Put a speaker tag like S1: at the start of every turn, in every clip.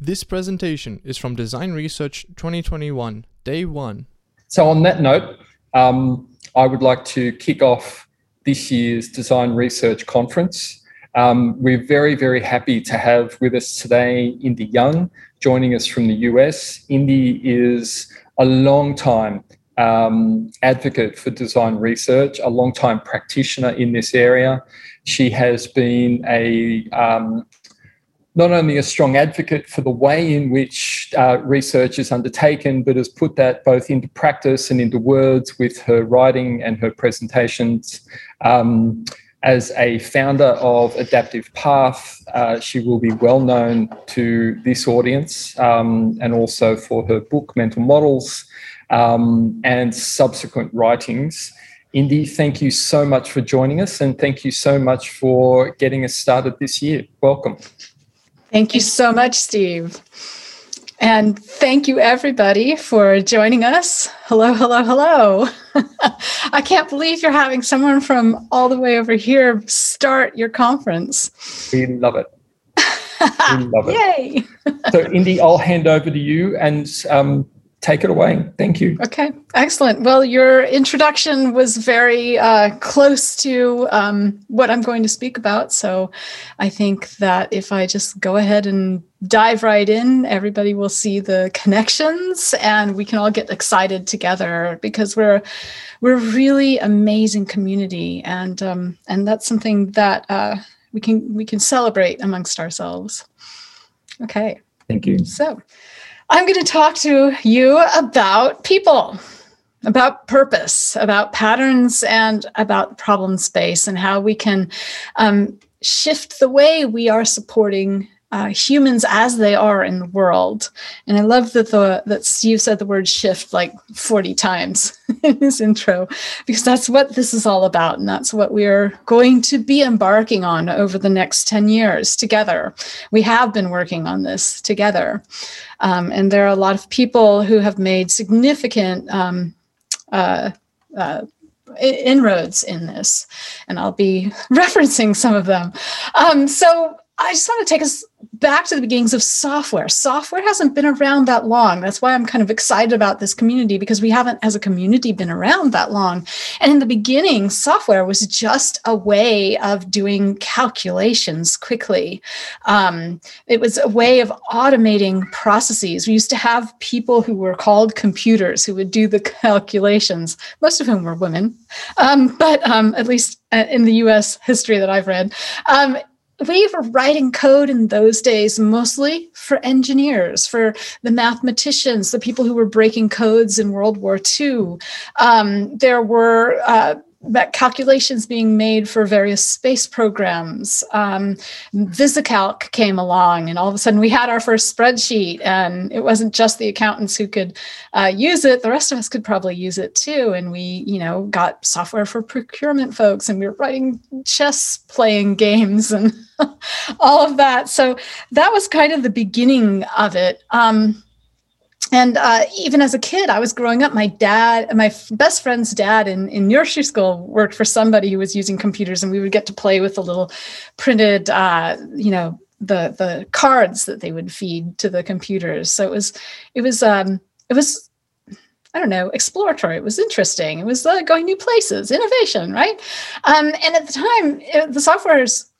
S1: This presentation is from Design Research 2021, Day 1.
S2: So, on that note, um, I would like to kick off this year's Design Research Conference. Um, we're very, very happy to have with us today Indy Young joining us from the US. Indy is a long time um, advocate for design research, a long time practitioner in this area. She has been a um, not only a strong advocate for the way in which uh, research is undertaken, but has put that both into practice and into words with her writing and her presentations. Um, as a founder of Adaptive Path, uh, she will be well known to this audience um, and also for her book, Mental Models, um, and subsequent writings. Indy, thank you so much for joining us and thank you so much for getting us started this year. Welcome.
S3: Thank you so much, Steve. And thank you, everybody, for joining us. Hello, hello, hello. I can't believe you're having someone from all the way over here start your conference.
S2: We love it.
S3: We love it. Yay.
S2: so, Indy, I'll hand over to you and um, take it away. Thank you.
S3: Okay, excellent. Well, your introduction was very uh, close to um, what I'm going to speak about. So I think that if I just go ahead and dive right in, everybody will see the connections and we can all get excited together because we're we're a really amazing community and um, and that's something that uh, we can we can celebrate amongst ourselves. Okay.
S2: Thank you.
S3: So I'm going to talk to you about people, about purpose, about patterns, and about problem space, and how we can um, shift the way we are supporting uh, humans as they are in the world. And I love that the that Steve said the word shift like 40 times in his intro, because that's what this is all about. And that's what we're going to be embarking on over the next 10 years together. We have been working on this together. Um, and there are a lot of people who have made significant um, uh, uh, inroads in this, and I'll be referencing some of them. Um, so I just want to take us back to the beginnings of software. Software hasn't been around that long. That's why I'm kind of excited about this community because we haven't, as a community, been around that long. And in the beginning, software was just a way of doing calculations quickly. Um, it was a way of automating processes. We used to have people who were called computers who would do the calculations, most of whom were women, um, but um, at least uh, in the US history that I've read. We were writing code in those days mostly for engineers, for the mathematicians, the people who were breaking codes in World War II. Um, there were uh, that calculations being made for various space programs. Um, VisiCalc came along, and all of a sudden we had our first spreadsheet, and it wasn't just the accountants who could uh, use it; the rest of us could probably use it too. And we, you know, got software for procurement folks, and we were writing chess playing games and all of that. So that was kind of the beginning of it. Um, and uh, even as a kid, I was growing up. My dad, my best friend's dad in, in nursery school worked for somebody who was using computers, and we would get to play with the little printed, uh, you know, the the cards that they would feed to the computers. So it was, it was, um, it was, I don't know, exploratory. It was interesting. It was uh, going new places, innovation, right? Um, and at the time, it, the software's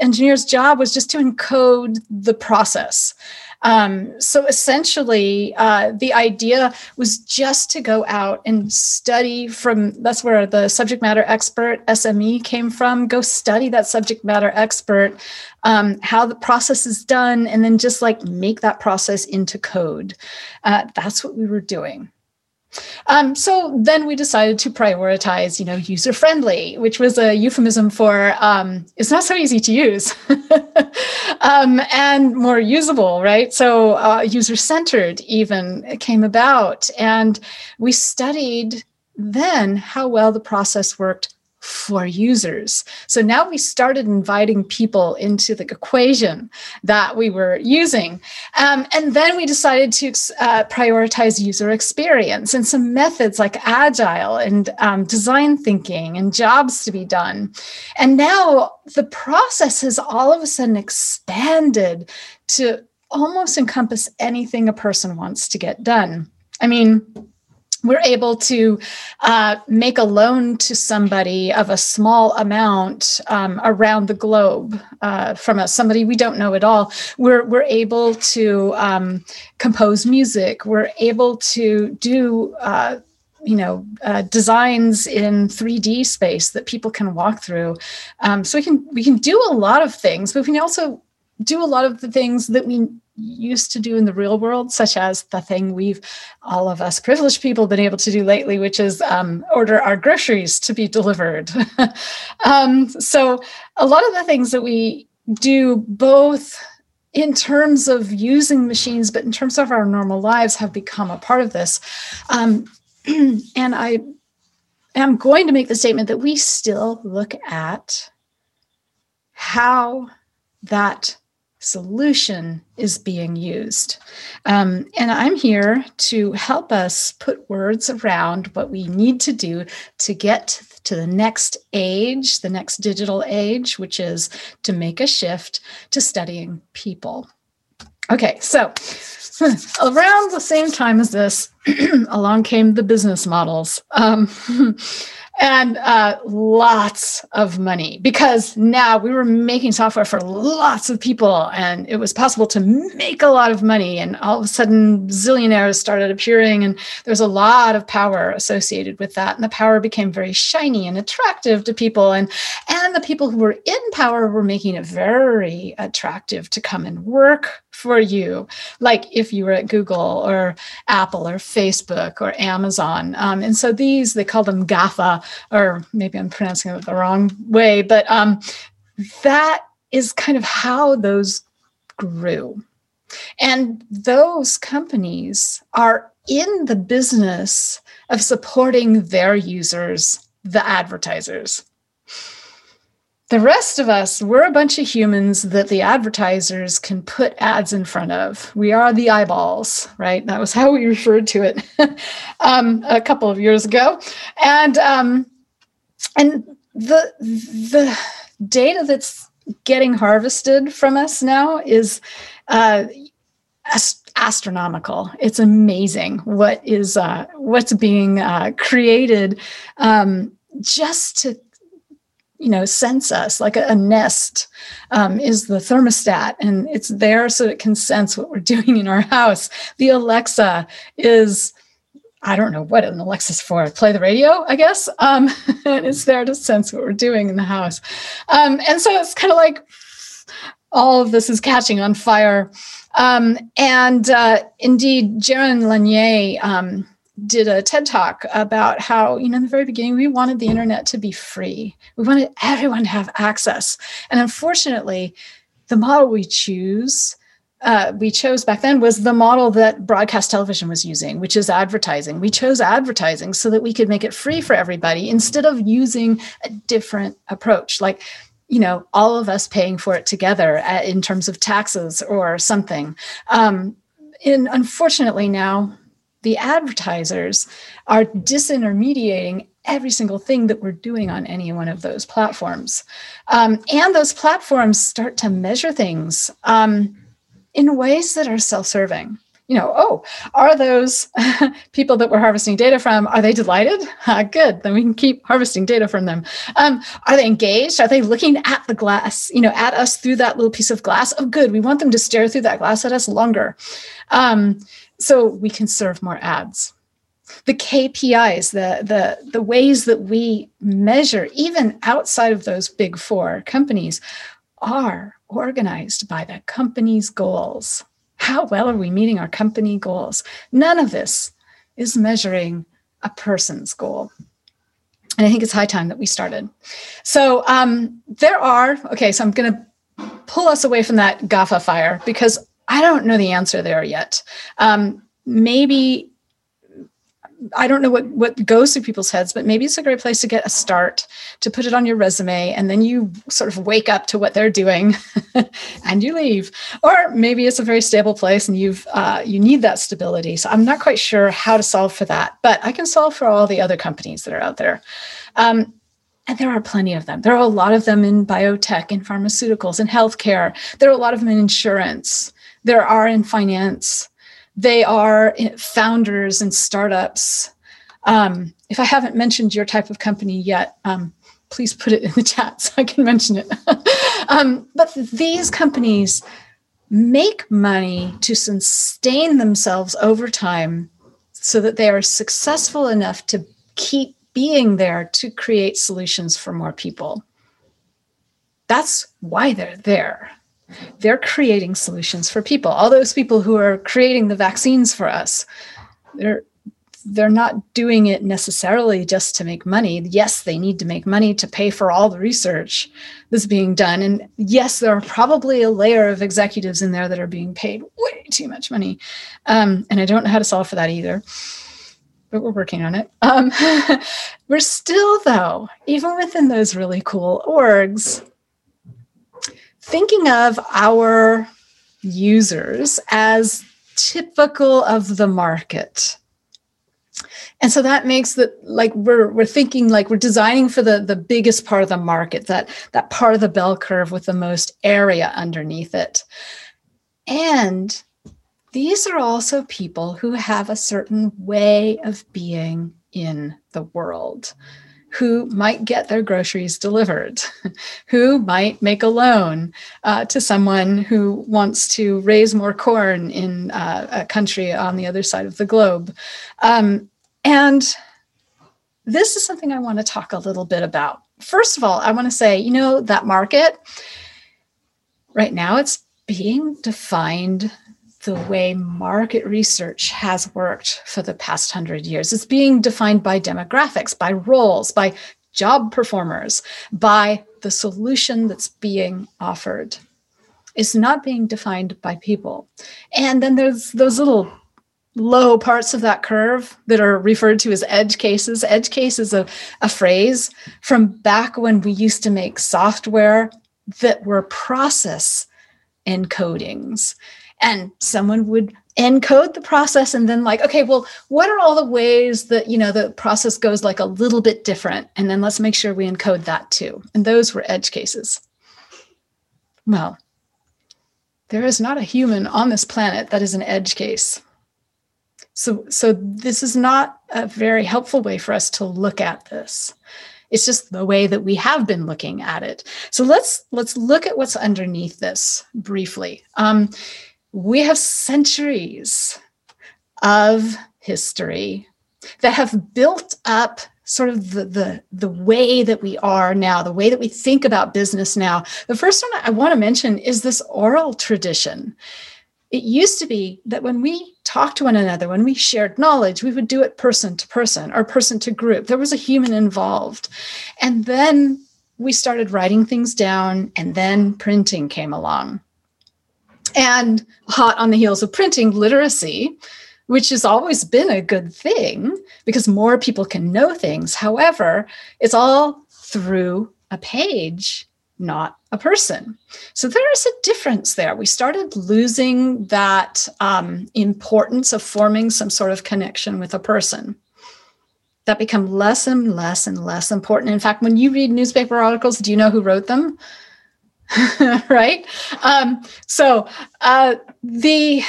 S3: engineer's job was just to encode the process. Um, so essentially, uh, the idea was just to go out and study from that's where the subject matter expert SME came from. Go study that subject matter expert, um, how the process is done, and then just like make that process into code. Uh, that's what we were doing. Um, so then we decided to prioritize, you know, user friendly, which was a euphemism for um, it's not so easy to use um, and more usable, right? So uh, user centered even came about. And we studied then how well the process worked for users. So now we started inviting people into the equation that we were using. Um, and then we decided to uh, prioritize user experience and some methods like agile and um, design thinking and jobs to be done. And now the process has all of a sudden expanded to almost encompass anything a person wants to get done. I mean, we're able to uh, make a loan to somebody of a small amount um, around the globe uh, from a, somebody we don't know at all. We're, we're able to um, compose music. We're able to do uh, you know uh, designs in 3d space that people can walk through um, so we can we can do a lot of things but we can also do a lot of the things that we used to do in the real world, such as the thing we've all of us privileged people been able to do lately, which is um, order our groceries to be delivered. um, so, a lot of the things that we do, both in terms of using machines, but in terms of our normal lives, have become a part of this. Um, and I am going to make the statement that we still look at how that solution is being used. Um, and I'm here to help us put words around what we need to do to get to the next age, the next digital age, which is to make a shift to studying people. Okay, so around the same time as this, along came the business models. Um, and uh, lots of money because now we were making software for lots of people and it was possible to make a lot of money and all of a sudden zillionaires started appearing and there was a lot of power associated with that and the power became very shiny and attractive to people and and the people who were in power were making it very attractive to come and work for you, like if you were at Google or Apple or Facebook or Amazon. Um, and so these, they call them GAFA, or maybe I'm pronouncing it the wrong way, but um, that is kind of how those grew. And those companies are in the business of supporting their users, the advertisers. The rest of us, we're a bunch of humans that the advertisers can put ads in front of. We are the eyeballs, right? That was how we referred to it um, a couple of years ago. And um, and the the data that's getting harvested from us now is uh, astronomical. It's amazing what is uh, what's being uh, created um, just to you know sense us like a, a nest um, is the thermostat and it's there so it can sense what we're doing in our house. The alexa is i don't know what an alexa's for play the radio i guess? Um, and it's there to sense what we're doing in the house. Um, and so it's kind of like all of this is catching on fire. Um, and uh, indeed jaron lanier um, did a TED talk about how, you know, in the very beginning, we wanted the internet to be free. We wanted everyone to have access. And unfortunately, the model we choose, uh, we chose back then was the model that broadcast television was using, which is advertising. We chose advertising so that we could make it free for everybody instead of using a different approach. Like, you know, all of us paying for it together uh, in terms of taxes or something. Um, and unfortunately, now the advertisers are disintermediating every single thing that we're doing on any one of those platforms. Um, and those platforms start to measure things um, in ways that are self serving. You know, oh, are those people that we're harvesting data from, are they delighted? Uh, good, then we can keep harvesting data from them. Um, are they engaged? Are they looking at the glass, you know, at us through that little piece of glass? Oh, good, we want them to stare through that glass at us longer. So we can serve more ads the KPIs, the the the ways that we measure, even outside of those big four companies, are organized by the company's goals. How well are we meeting our company goals? None of this is measuring a person's goal. And I think it's high time that we started. So um, there are, okay, so I'm going to pull us away from that GAFA fire because I don't know the answer there yet. Um, maybe I don't know what what goes through people's heads, but maybe it's a great place to get a start, to put it on your resume, and then you sort of wake up to what they're doing, and you leave. Or maybe it's a very stable place, and you've uh, you need that stability. So I'm not quite sure how to solve for that, but I can solve for all the other companies that are out there. Um, and there are plenty of them. There are a lot of them in biotech, in pharmaceuticals, in healthcare. There are a lot of them in insurance there are in finance, they are founders and startups. Um, if I haven't mentioned your type of company yet, um, please put it in the chat so I can mention it. um, but these companies make money to sustain themselves over time so that they are successful enough to keep being there to create solutions for more people. That's why they're there. They're creating solutions for people. All those people who are creating the vaccines for us, they're they're not doing it necessarily just to make money. Yes, they need to make money to pay for all the research that's being done. And yes, there are probably a layer of executives in there that are being paid way too much money. Um, and I don't know how to solve for that either, but we're working on it. Um, we're still, though, even within those really cool orgs, thinking of our users as typical of the market. And so that makes that like we're we're thinking like we're designing for the the biggest part of the market that that part of the bell curve with the most area underneath it. And these are also people who have a certain way of being in the world who might get their groceries delivered, who might make a loan uh, to someone who wants to raise more corn in uh, a country on the other side of the globe. Um, and this is something I want to talk a little bit about. First of all, I want to say, you know, that market right now it's being defined the way market research has worked for the past hundred years. It's being defined by demographics, by roles, by job performers, by the solution that's being offered. It's not being defined by people. And then there's those little low parts of that curve that are referred to as edge cases. Edge case is a, a phrase from back when we used to make software that were process encodings. And someone would encode the process and then like okay well what are all the ways that you know the process goes like a little bit different and then let's make sure we encode that too and those were edge cases well there is not a human on this planet that is an edge case so, so this is not a very helpful way for us to look at this. It's just the way that we have been looking at it. So let's let's look at what's underneath this briefly. Um, we have centuries of history that have built up sort of the, the the way that we are now the way that we think about business now the first one i want to mention is this oral tradition it used to be that when we talked to one another, when we shared knowledge, we would do it person to person or person to group. There was a human involved. And then we started writing things down, and then printing came along. And hot on the heels of printing, literacy, which has always been a good thing because more people can know things. However, it's all through a page not a person. So there is a difference there. We started losing that um, importance of forming some sort of connection with a person. That become less and less and less important. In fact, when you read newspaper articles, do you know who wrote them? right? Um, so uh, the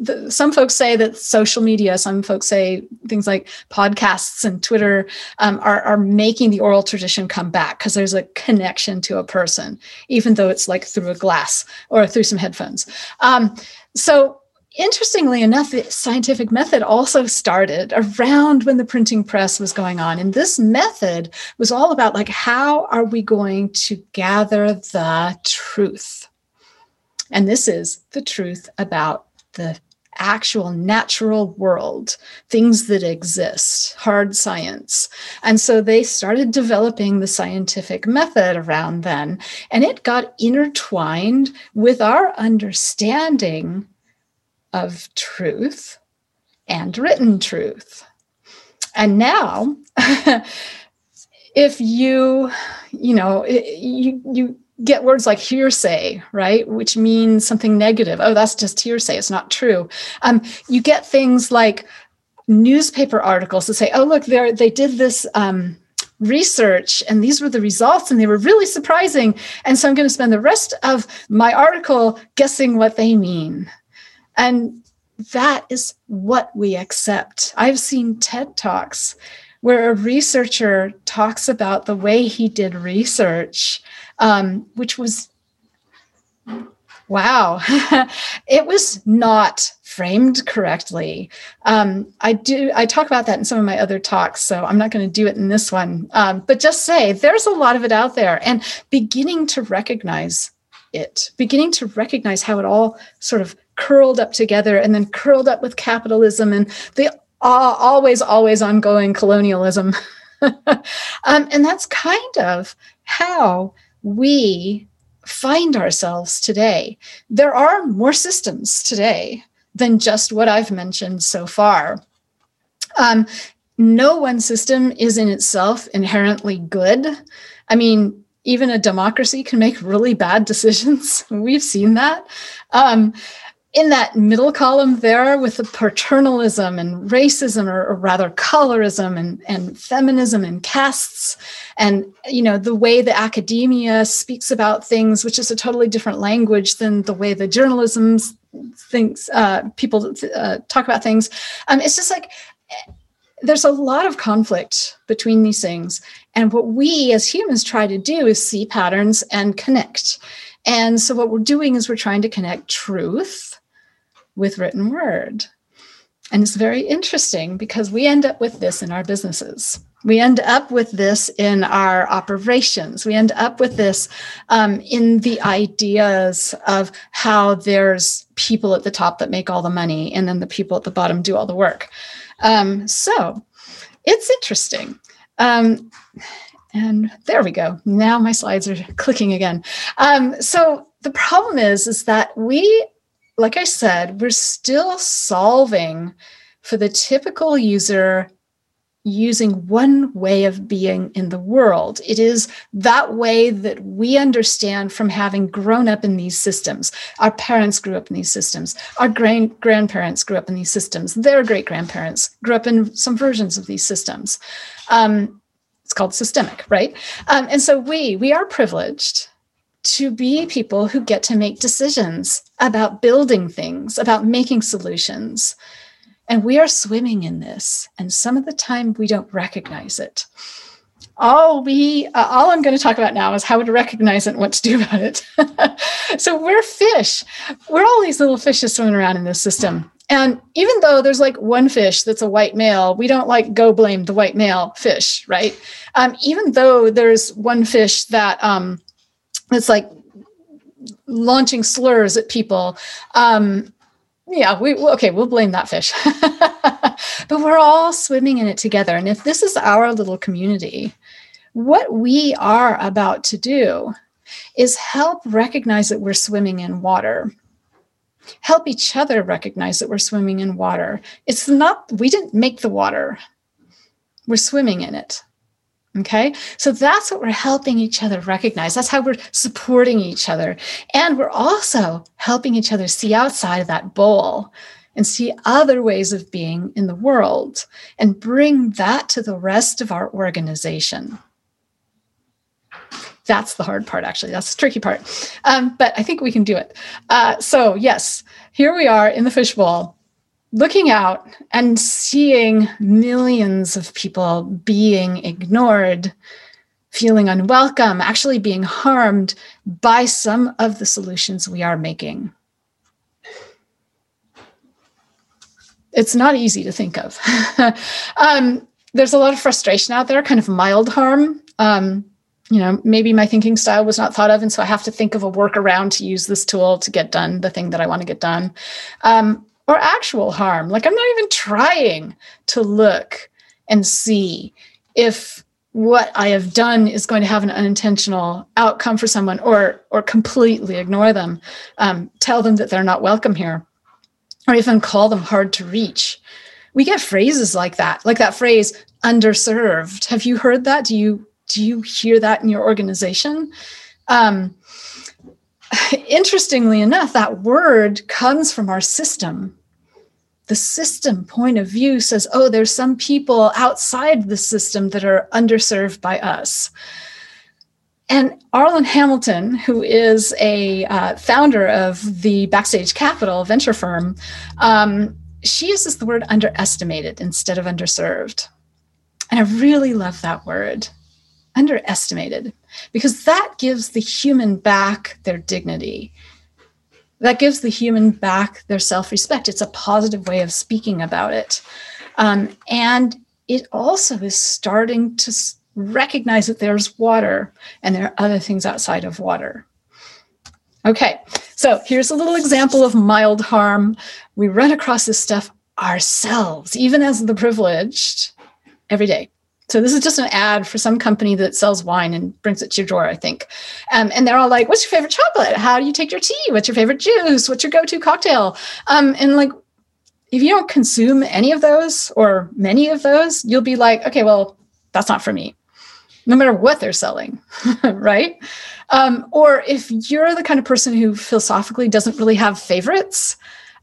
S3: the, some folks say that social media, some folks say things like podcasts and Twitter um, are, are making the oral tradition come back because there's a connection to a person, even though it's like through a glass or through some headphones. Um, so, interestingly enough, the scientific method also started around when the printing press was going on. And this method was all about like, how are we going to gather the truth? And this is the truth about the actual natural world, things that exist, hard science. And so they started developing the scientific method around then, and it got intertwined with our understanding of truth and written truth. And now, if you, you know, you, you, get words like hearsay, right? Which means something negative. Oh, that's just hearsay. It's not true. Um, you get things like newspaper articles that say, "Oh, look, they they did this um, research and these were the results and they were really surprising and so i'm going to spend the rest of my article guessing what they mean and that is what we accept i've seen ted talks where a researcher talks about the way he did research um, which was wow it was not framed correctly. Um, I do. I talk about that in some of my other talks, so I'm not going to do it in this one. Um, but just say there's a lot of it out there, and beginning to recognize it, beginning to recognize how it all sort of curled up together, and then curled up with capitalism and the always, always ongoing colonialism. um, and that's kind of how we find ourselves today. There are more systems today than just what I've mentioned so far. Um, no one system is in itself inherently good. I mean, even a democracy can make really bad decisions. We've seen that. Um, in that middle column there with the paternalism and racism or, or, rather colorism and, and feminism and castes and you know the way the academia speaks about things which is a totally different language than the way the journalism thinks uh, people uh, talk about things um, it's just like there's a lot of conflict between these things and what we as humans try to do is see patterns and connect and so what we're doing is we're trying to connect truth with written word. And it's very interesting because we end up with this in our businesses. We end up with this in our operations. We end up with this um, in the ideas of how there's people at the top that make all the money and then the people at the bottom do all the work. Um, so it's interesting. Um, and there we go. Now my slides are clicking again. Um, so the problem is, is that we like I said, we're still solving for the typical user using one way of being in the world. It is that way that we understand from having grown up in these systems. Our parents grew up in these systems. Our grand- grandparents grew up in these systems. Their great grandparents grew up in some versions of these systems. Um, it's called systemic, right? Um, and so we we are privileged to be people who get to make decisions about building things, about making solutions. And we are swimming in this. And some of the time we don't recognize it. All we, uh, all I'm going to talk about now is how to recognize it and what to do about it. so we're fish. We're all these little fishes swimming around in this system. And even though there's like one fish that's a white male, we don't like go blame the white male fish, right? Um, even though there's one fish that um, it's like launching slurs at people. Um, yeah, we okay, we'll blame that fish. but we're all swimming in it together. And if this is our little community, what we are about to do is help recognize that we're swimming in water. Help each other recognize that we're swimming in water. It's not, we didn't make the water, we're swimming in it. Okay. So that's what we're helping each other recognize. That's how we're supporting each other. And we're also helping each other see outside of that bowl and see other ways of being in the world and bring that to the rest of our organization. That's the hard part, actually. That's the tricky part. Um, but I think we can do it. Uh, so, yes, here we are in the fishbowl looking out and seeing millions of people being ignored, feeling unwelcome, actually being harmed by some of the solutions we are making. It's not easy to think of. um, there's a lot of frustration out there, kind of mild harm. Um, you know, maybe my thinking style was not thought of, and so I have to think of a workaround to use this tool to get done the thing that I want to get done. Um, or actual harm. Like I'm not even trying to look and see if what I have done is going to have an unintentional outcome for someone or or completely ignore them, um, tell them that they're not welcome here, or even call them hard to reach. We get phrases like that, like that phrase underserved. Have you heard that? Do you do you hear that in your organization? Um, interestingly enough, that word comes from our system the system point of view says, oh, there's some people outside the system that are underserved by us. And Arlan Hamilton, who is a uh, founder of the Backstage Capital venture firm, um, she uses the word underestimated instead of underserved. And I really love that word, underestimated, because that gives the human back their dignity that gives the human back their self respect. It's a positive way of speaking about it. Um, and it also is starting to recognize that there's water and there are other things outside of water. Okay, so here's a little example of mild harm. We run across this stuff ourselves, even as the privileged, every day. So this is just an ad for some company that sells wine and brings it to your door, I think. Um, and they're all like, "What's your favorite chocolate? How do you take your tea? What's your favorite juice? What's your go-to cocktail?" Um, and like, if you don't consume any of those or many of those, you'll be like, "Okay, well, that's not for me." No matter what they're selling, right? Um, or if you're the kind of person who philosophically doesn't really have favorites,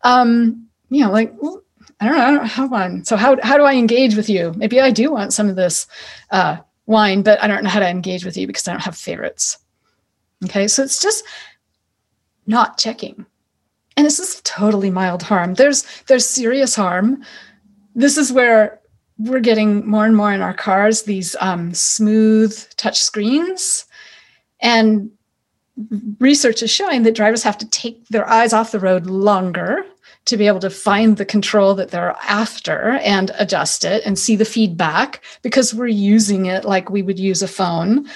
S3: um, you know, like well, I don't know, I don't have one. So how how do I engage with you? Maybe I do want some of this uh, wine, but I don't know how to engage with you because I don't have favorites. Okay, so it's just not checking. And this is totally mild harm. There's there's serious harm. This is where we're getting more and more in our cars these um, smooth touch screens, and research is showing that drivers have to take their eyes off the road longer to be able to find the control that they're after and adjust it and see the feedback because we're using it like we would use a phone.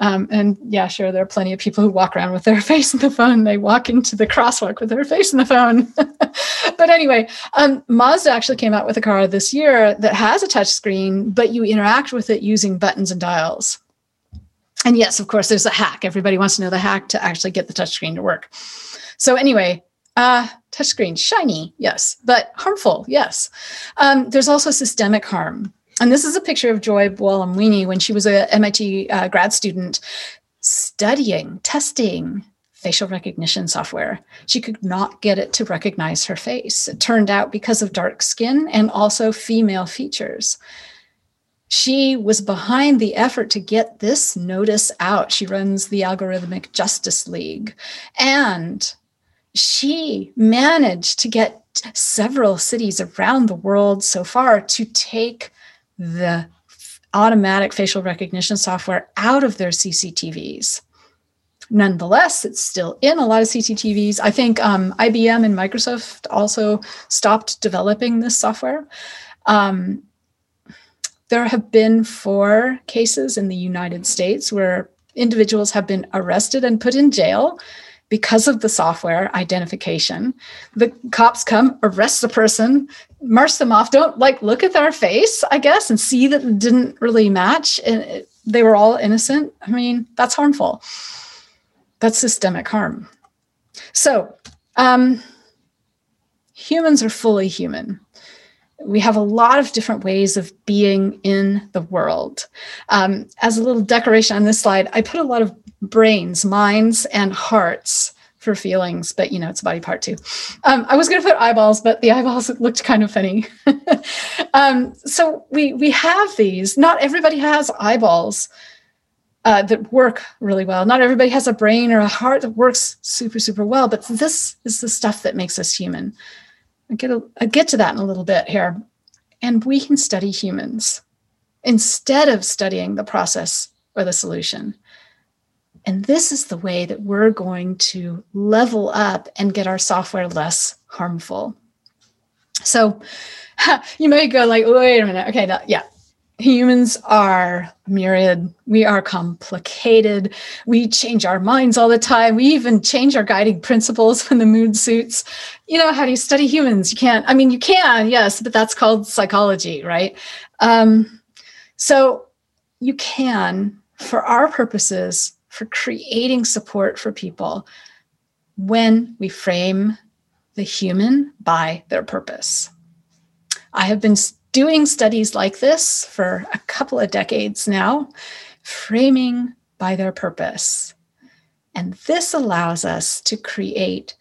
S3: Um, and yeah, sure, there are plenty of people who walk around with their face in the phone. They walk into the crosswalk with their face in the phone. but anyway, um, Mazda actually came out with a car this year that has a touch screen, but you interact with it using buttons and dials. And yes, of course, there's a hack. Everybody wants to know the hack to actually get the touchscreen to work. So anyway, uh, touchscreen, shiny, yes, but harmful, yes. Um, there's also systemic harm. And this is a picture of Joy Buolamwini when she was a MIT uh, grad student studying, testing facial recognition software. She could not get it to recognize her face. It turned out because of dark skin and also female features. She was behind the effort to get this notice out. She runs the Algorithmic Justice League. And she managed to get several cities around the world so far to take the automatic facial recognition software out of their CCTVs. Nonetheless, it's still in a lot of CCTVs. I think um, IBM and Microsoft also stopped developing this software. Um, there have been four cases in the United States where individuals have been arrested and put in jail because of the software identification. The cops come, arrest the person, march them off, don't like look at their face, I guess, and see that it didn't really match. And it, they were all innocent. I mean, that's harmful. That's systemic harm. So, um, humans are fully human. We have a lot of different ways of being in the world. Um, as a little decoration on this slide, I put a lot of brains, minds, and hearts for feelings, but you know, it's a body part too. Um, I was going to put eyeballs, but the eyeballs looked kind of funny. um, so we we have these. Not everybody has eyeballs uh, that work really well. Not everybody has a brain or a heart that works super super well. But this is the stuff that makes us human. I get a, I get to that in a little bit here, and we can study humans instead of studying the process or the solution. And this is the way that we're going to level up and get our software less harmful. So you may go like, wait a minute. Okay, no, yeah. Humans are myriad. We are complicated. We change our minds all the time. We even change our guiding principles when the mood suits. You know, how do you study humans? You can't. I mean, you can, yes, but that's called psychology, right? Um, so you can, for our purposes, for creating support for people when we frame the human by their purpose. I have been doing studies like this for a couple of decades now, framing by their purpose. And this allows us to create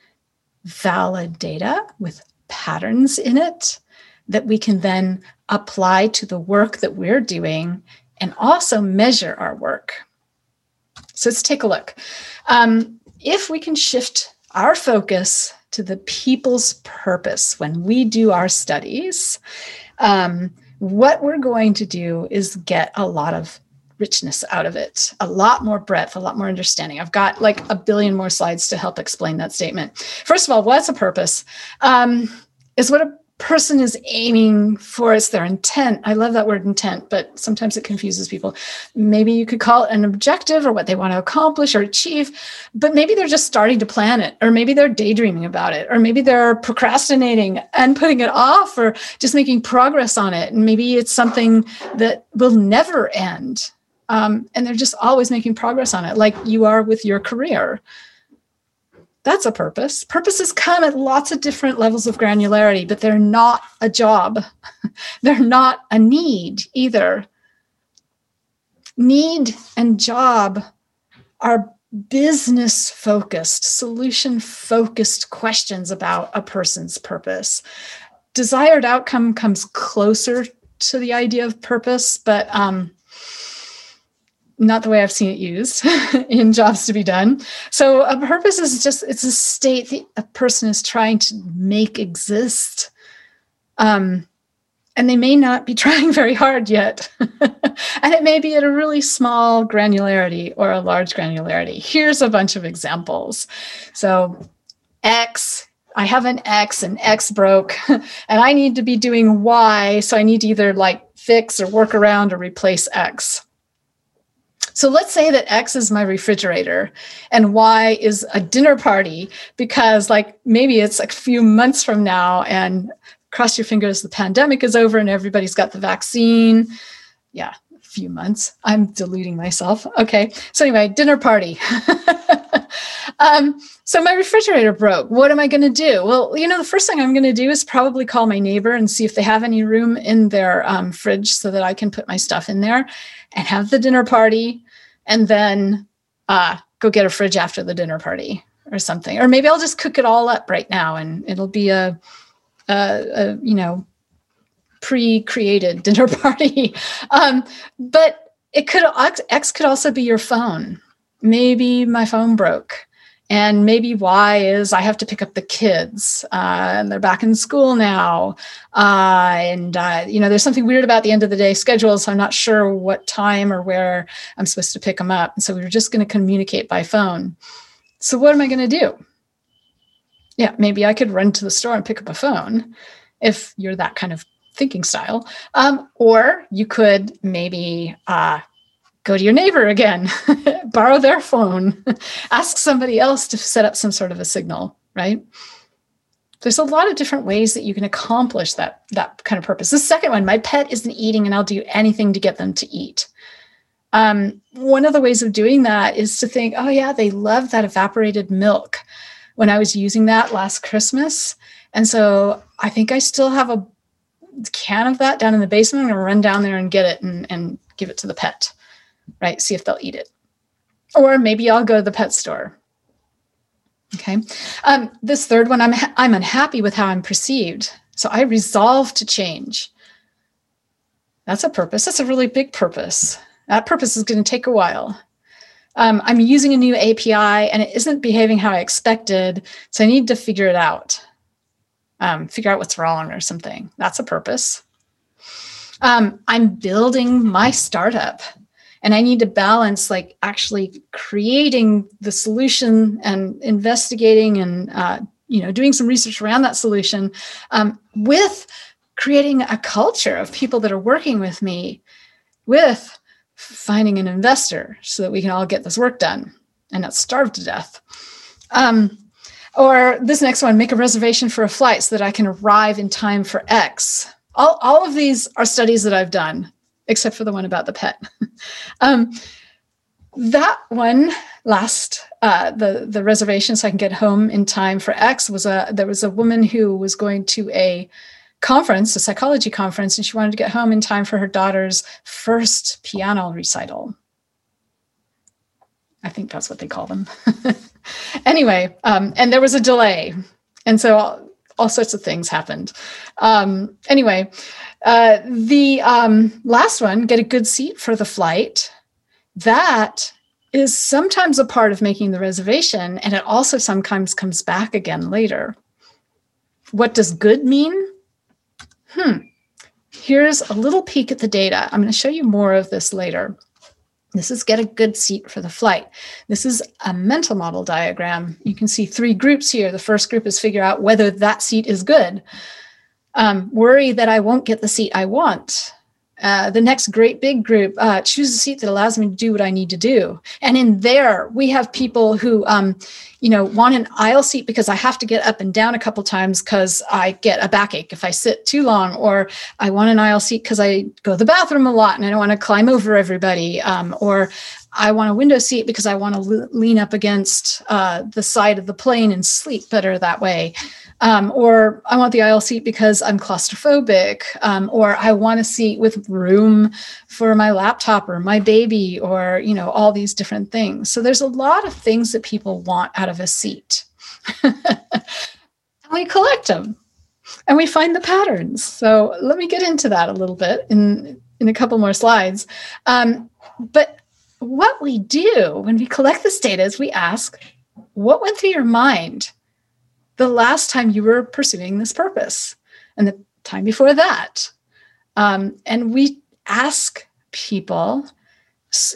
S3: valid data with patterns in it that we can then apply to the work that we're doing and also measure our work. So let's take a look. Um, if we can shift our focus to the people's purpose when we do our studies, um, what we're going to do is get a lot of richness out of it, a lot more breadth, a lot more understanding. I've got like a billion more slides to help explain that statement. First of all, what's a purpose? Um, is what a person is aiming for it's their intent. I love that word intent but sometimes it confuses people. Maybe you could call it an objective or what they want to accomplish or achieve but maybe they're just starting to plan it or maybe they're daydreaming about it or maybe they're procrastinating and putting it off or just making progress on it. And maybe it's something that will never end. Um, and they're just always making progress on it like you are with your career that's a purpose. Purposes come at lots of different levels of granularity, but they're not a job. they're not a need either. Need and job are business focused, solution focused questions about a person's purpose. Desired outcome comes closer to the idea of purpose, but um, not the way I've seen it used in jobs to be done. So a purpose is just it's a state that a person is trying to make exist. Um, and they may not be trying very hard yet. and it may be at a really small granularity or a large granularity. Here's a bunch of examples. So X, I have an X and X broke, and I need to be doing Y. So I need to either like fix or work around or replace X. So let's say that X is my refrigerator and Y is a dinner party because, like, maybe it's a few months from now and cross your fingers the pandemic is over and everybody's got the vaccine. Yeah, a few months. I'm deluding myself. Okay. So, anyway, dinner party. um, so, my refrigerator broke. What am I going to do? Well, you know, the first thing I'm going to do is probably call my neighbor and see if they have any room in their um, fridge so that I can put my stuff in there and have the dinner party and then uh, go get a fridge after the dinner party or something. Or maybe I'll just cook it all up right now and it'll be a, a, a you know, pre-created dinner party. um, but it could X could also be your phone. Maybe my phone broke and maybe why is I have to pick up the kids uh, and they're back in school now. Uh, and, uh, you know, there's something weird about the end of the day schedule. So I'm not sure what time or where I'm supposed to pick them up. And so we were just going to communicate by phone. So what am I going to do? Yeah, maybe I could run to the store and pick up a phone if you're that kind of thinking style. Um, or you could maybe uh, go to your neighbor again, borrow their phone, ask somebody else to set up some sort of a signal, right? There's a lot of different ways that you can accomplish that that kind of purpose. The second one, my pet isn't eating and I'll do anything to get them to eat. Um, one of the ways of doing that is to think, oh yeah, they love that evaporated milk when I was using that last Christmas. And so I think I still have a can of that down in the basement. I'm gonna run down there and get it and, and give it to the pet right? See if they'll eat it. Or maybe I'll go to the pet store. Okay. Um, this third one, I'm, I'm unhappy with how I'm perceived. So I resolve to change. That's a purpose. That's a really big purpose. That purpose is going to take a while. Um, I'm using a new API and it isn't behaving how I expected. So I need to figure it out, um, figure out what's wrong or something. That's a purpose. Um, I'm building my startup and i need to balance like actually creating the solution and investigating and uh, you know doing some research around that solution um, with creating a culture of people that are working with me with finding an investor so that we can all get this work done and not starve to death. Um, or this next one make a reservation for a flight so that i can arrive in time for x. All, all of these are studies that i've done except for the one about the pet. um, that one last uh, the the reservation so I can get home in time for X was a there was a woman who was going to a conference, a psychology conference, and she wanted to get home in time for her daughter's first piano recital. I think that's what they call them. anyway, um, and there was a delay, and so all sorts of things happened. Um, anyway, uh, the um, last one, get a good seat for the flight. That is sometimes a part of making the reservation, and it also sometimes comes back again later. What does good mean? Hmm. Here's a little peek at the data. I'm going to show you more of this later. This is get a good seat for the flight. This is a mental model diagram. You can see three groups here. The first group is figure out whether that seat is good. Um, worry that I won't get the seat I want. Uh, the next great big group uh, choose a seat that allows me to do what I need to do. And in there, we have people who, um, you know, want an aisle seat because I have to get up and down a couple times because I get a backache if I sit too long, or I want an aisle seat because I go to the bathroom a lot and I don't want to climb over everybody, um, or I want a window seat because I want to lean up against uh, the side of the plane and sleep better that way. Um, or I want the aisle seat because I'm claustrophobic, um, or I want a seat with room for my laptop or my baby, or you know all these different things. So there's a lot of things that people want out of a seat, and we collect them, and we find the patterns. So let me get into that a little bit in in a couple more slides. Um, but what we do when we collect this data is we ask, what went through your mind the last time you were pursuing this purpose and the time before that. Um, and we ask people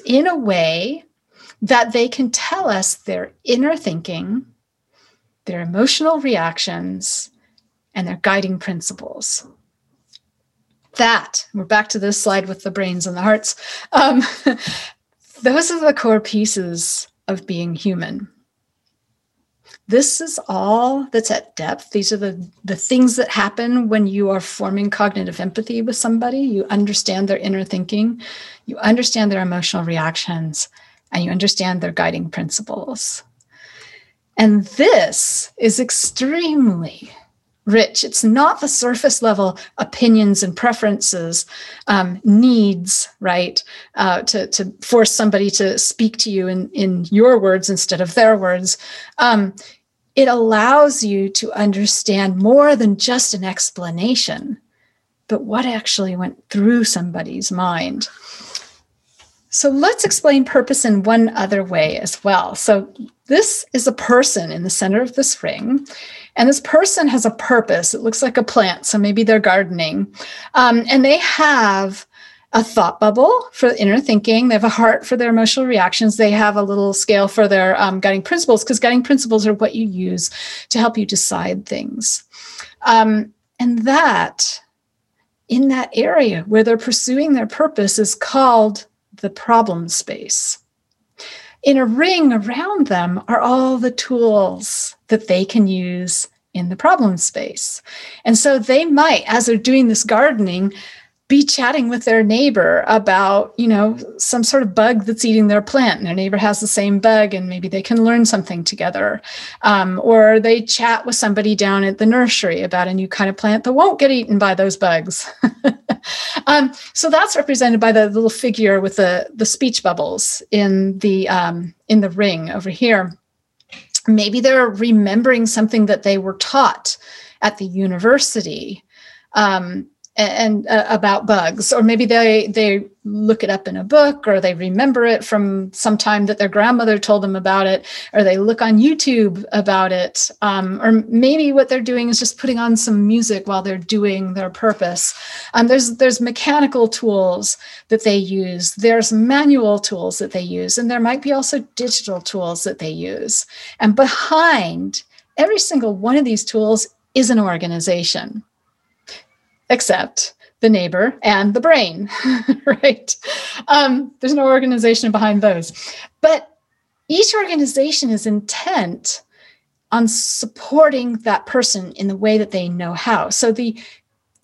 S3: in a way that they can tell us their inner thinking, their emotional reactions, and their guiding principles. That, we're back to this slide with the brains and the hearts. Um, those are the core pieces of being human this is all that's at depth. These are the, the things that happen when you are forming cognitive empathy with somebody. You understand their inner thinking, you understand their emotional reactions, and you understand their guiding principles. And this is extremely rich. It's not the surface level opinions and preferences, um, needs, right? Uh, to, to force somebody to speak to you in, in your words instead of their words. Um, it allows you to understand more than just an explanation, but what actually went through somebody's mind. So let's explain purpose in one other way as well. So this is a person in the center of this ring, and this person has a purpose. It looks like a plant, so maybe they're gardening, um, and they have a thought bubble for inner thinking. They have a heart for their emotional reactions. They have a little scale for their um, guiding principles because guiding principles are what you use to help you decide things. Um, and that, in that area where they're pursuing their purpose, is called the problem space. In a ring around them are all the tools that they can use in the problem space. And so they might, as they're doing this gardening, be chatting with their neighbor about you know some sort of bug that's eating their plant. And their neighbor has the same bug and maybe they can learn something together. Um, or they chat with somebody down at the nursery about a new kind of plant that won't get eaten by those bugs. Um, so that's represented by the little figure with the the speech bubbles in the um, in the ring over here maybe they're remembering something that they were taught at the university. Um, and uh, about bugs. Or maybe they they look it up in a book or they remember it from some time that their grandmother told them about it or they look on youtube about it. Um, or maybe what they're doing is just putting on some music while they're doing their purpose. Um, there's there's mechanical tools that they use. There's manual tools that they use and there might be also digital tools that they use. And behind every single one of these tools is an organization except the neighbor and the brain, right? Um, there's no organization behind those. But each organization is intent on supporting that person in the way that they know how. So the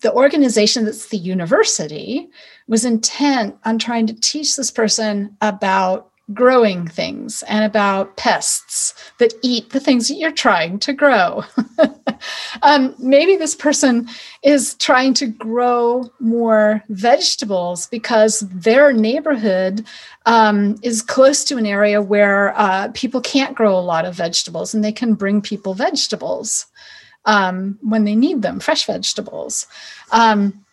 S3: the organization that's the university was intent on trying to teach this person about growing things and about pests that eat the things that you're trying to grow. um, maybe this person is trying to grow more vegetables because their neighborhood um, is close to an area where uh, people can't grow a lot of vegetables and they can bring people vegetables. um, when they need them, fresh vegetables. Um,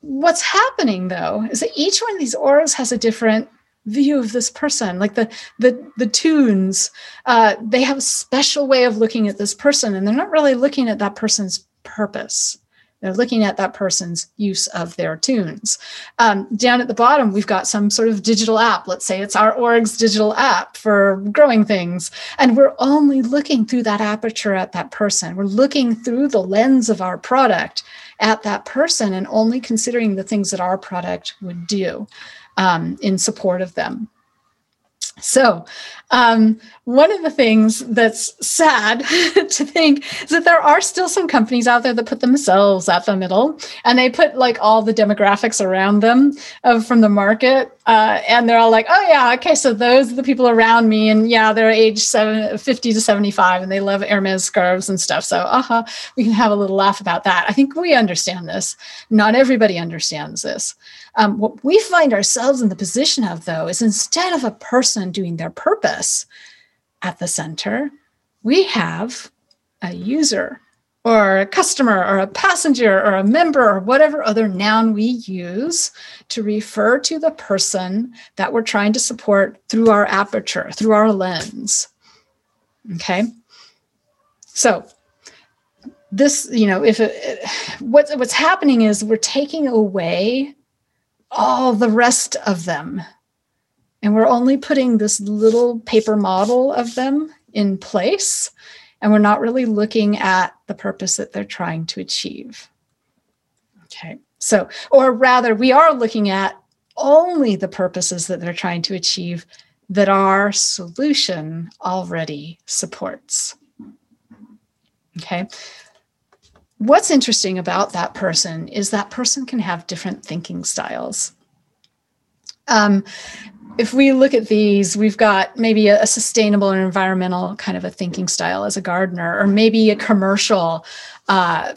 S3: what's happening though is that each one of these orgs has a different view of this person like the the the tunes uh, they have a special way of looking at this person and they're not really looking at that person's purpose they're looking at that person's use of their tunes. Um, down at the bottom, we've got some sort of digital app. Let's say it's our org's digital app for growing things. And we're only looking through that aperture at that person. We're looking through the lens of our product at that person and only considering the things that our product would do um, in support of them. So, um, one of the things that's sad to think is that there are still some companies out there that put themselves at the middle and they put like all the demographics around them uh, from the market. Uh, and they're all like, oh, yeah, okay, so those are the people around me. And yeah, they're age seven, 50 to 75 and they love Hermes scarves and stuff. So, uh huh, we can have a little laugh about that. I think we understand this. Not everybody understands this. Um, what we find ourselves in the position of, though, is instead of a person doing their purpose at the center, we have a user or a customer or a passenger or a member or whatever other noun we use to refer to the person that we're trying to support through our aperture, through our lens. Okay. So, this, you know, if it, what's what's happening is we're taking away all the rest of them. And we're only putting this little paper model of them in place. And we're not really looking at the purpose that they're trying to achieve. Okay. So, or rather, we are looking at only the purposes that they're trying to achieve that our solution already supports. Okay. What's interesting about that person is that person can have different thinking styles. Um, if we look at these, we've got maybe a, a, sustainable and environmental kind of a thinking style as a gardener, or maybe a commercial uh,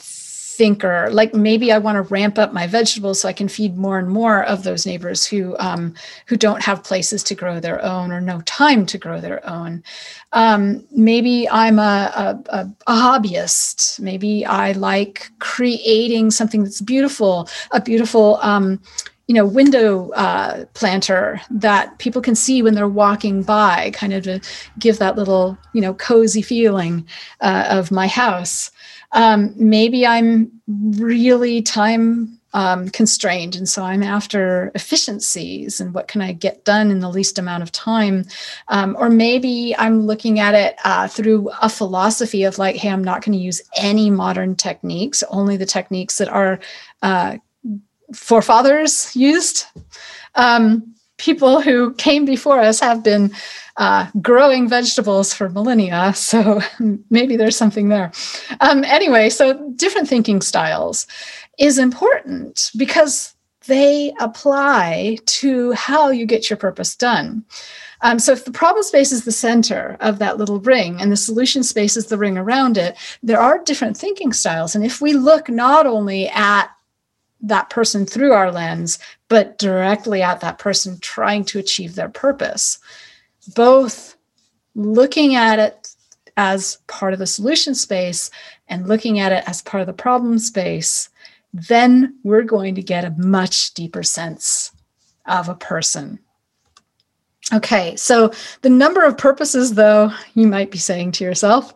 S3: thinker. Like maybe i want to ramp up my vegetables so i can feed more and more of those neighbors who um, who don't have places to grow their own or no time to grow their own. Um, maybe i'm a, a, a, hobbyist. Maybe i like creating something that's beautiful a beautiful um, you know window uh, planter that people can see when they're walking by kind of to give that little you know cozy feeling uh, of my house um, maybe I'm really time um, constrained. And so I'm after efficiencies and what can I get done in the least amount of time. Um, or maybe I'm looking at it uh, through a philosophy of like, hey, I'm not going to use any modern techniques, only the techniques that our uh, forefathers used. Um, people who came before us have been uh, growing vegetables for millennia. So maybe there's something there. Um, anyway, so different thinking styles is important because they apply to how you get your purpose done. Um, so if the problem space is the center of that little ring and the solution space is the ring around it, there are different thinking styles. And if we look not only at that person through our lens, but directly at that person trying to achieve their purpose, both looking at it as part of the solution space and looking at it as part of the problem space, then we're going to get a much deeper sense of a person. Okay, so the number of purposes, though, you might be saying to yourself,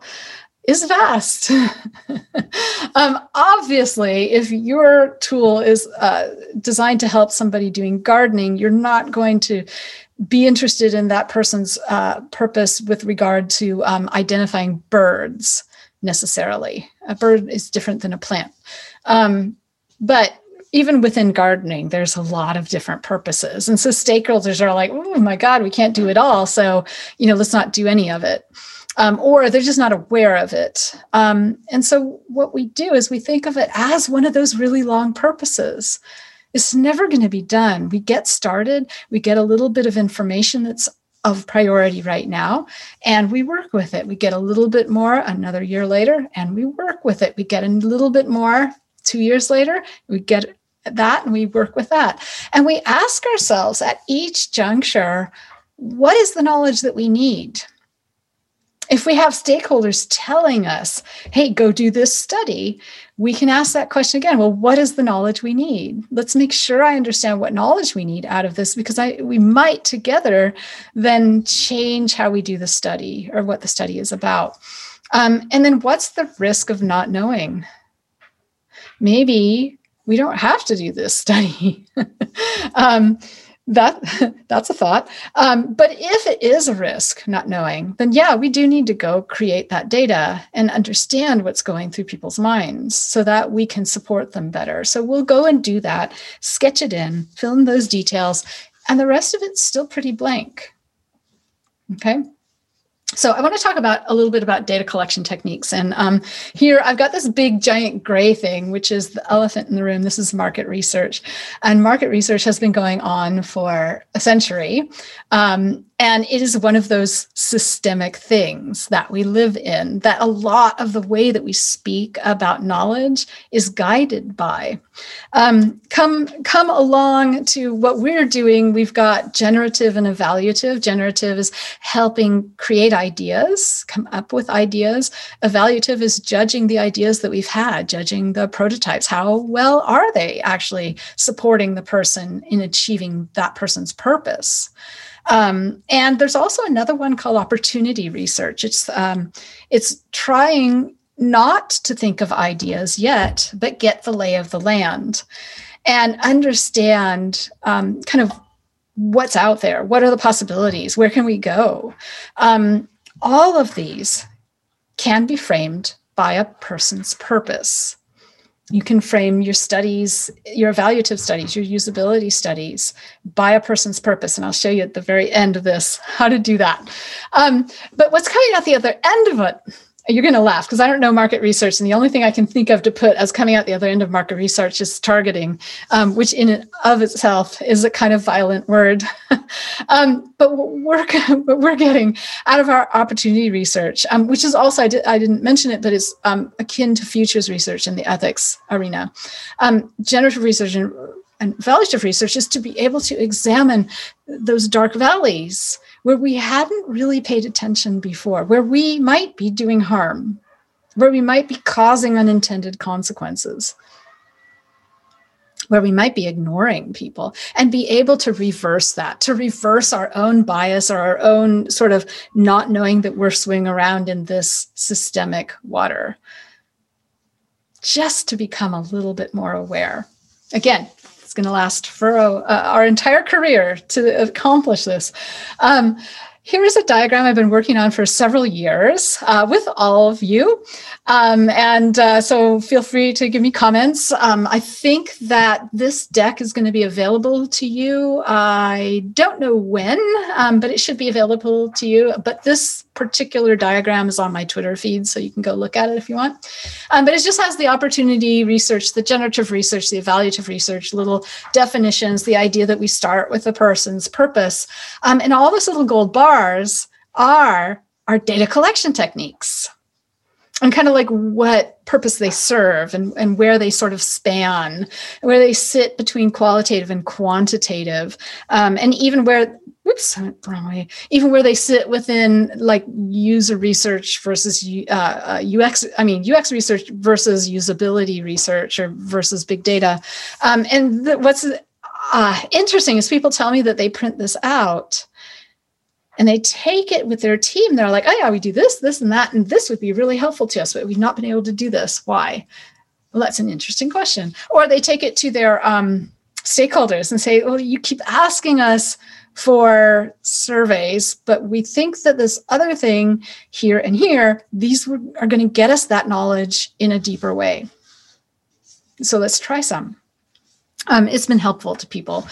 S3: is vast. um, obviously, if your tool is uh, designed to help somebody doing gardening, you're not going to be interested in that person's uh, purpose with regard to um, identifying birds necessarily. A bird is different than a plant. Um, but even within gardening, there's a lot of different purposes. And so stakeholders are like, oh my God, we can't do it all. So, you know, let's not do any of it. Um, or they're just not aware of it. Um, and so what we do is we think of it as one of those really long purposes. It's never going to be done. We get started, we get a little bit of information that's of priority right now, and we work with it. We get a little bit more another year later, and we work with it. We get a little bit more two years later, we get that and we work with that. And we ask ourselves at each juncture, what is the knowledge that we need? If we have stakeholders telling us, hey, go do this study, we can ask that question again. Well, what is the knowledge we need? Let's make sure I understand what knowledge we need out of this because I we might together then change how we do the study or what the study is about. Um, and then what's the risk of not knowing? Maybe we don't have to do this study. um, that that's a thought. Um, but if it is a risk not knowing then yeah we do need to go create that data and understand what's going through people's minds so that we can support them better. So we'll go and do that sketch it in fill in those details and the rest of it's still pretty blank. Okay so I want to talk about a little bit about data collection techniques. And um, here I've got this big giant gray thing, which is the elephant in the room. This is market research. And market research has been going on for a century. Um, and it is one of those systemic things that we live in that a lot of the way that we speak about knowledge is guided by. Um, come, come along to what we're doing. We've got generative and evaluative. Generative is helping create ideas, come up with ideas. Evaluative is judging the ideas that we've had, judging the prototypes. How well are they actually supporting the person in achieving that person's purpose? Um, and there's also another one called opportunity research. It's um, it's trying not to think of ideas yet, but get the lay of the land and understand um, kind of what's out there. What are the possibilities? Where can we go? Um, all of these can be framed by a person's purpose you can frame your studies, your evaluative studies, your usability studies by a person's purpose. And I'll show you at the very end of this how to do that. Um, but what's coming out the other end of it you're going to laugh because I don't know market research, and the only thing I can think of to put as coming out the other end of market research is targeting, um, which in and of itself is a kind of violent word. um, but we're we're getting out of our opportunity research, um, which is also I, did, I didn't mention it, but it's um, akin to futures research in the ethics arena. Um, generative research and, and evaluative research is to be able to examine those dark valleys where we hadn't really paid attention before, where we might be doing harm, where we might be causing unintended consequences, where we might be ignoring people, and be able to reverse that, to reverse our own bias or our own sort of not knowing that we're swimming around in this systemic water, just to become a little bit more aware. Again, it's going to last for uh, our entire career to accomplish this. Um, here is a diagram I've been working on for several years uh, with all of you. Um, and uh, so feel free to give me comments. Um, I think that this deck is going to be available to you. I don't know when, um, but it should be available to you. But this particular diagram is on my Twitter feed, so you can go look at it if you want. Um, but it just has the opportunity research, the generative research, the evaluative research, little definitions, the idea that we start with a person's purpose. Um, and all those little gold bars are our data collection techniques and kind of like what purpose they serve and, and where they sort of span, where they sit between qualitative and quantitative, um, and even where whoops, wrong way. Even where they sit within like user research versus uh, UX, uh, I mean UX research versus usability research or versus big data. Um, and what's uh, interesting is people tell me that they print this out and they take it with their team. They're like, oh yeah, we do this, this, and that, and this would be really helpful to us, but we've not been able to do this. Why? Well, that's an interesting question. Or they take it to their um, stakeholders and say, well, you keep asking us for surveys, but we think that this other thing here and here, these are going to get us that knowledge in a deeper way. So let's try some. Um, it's been helpful to people.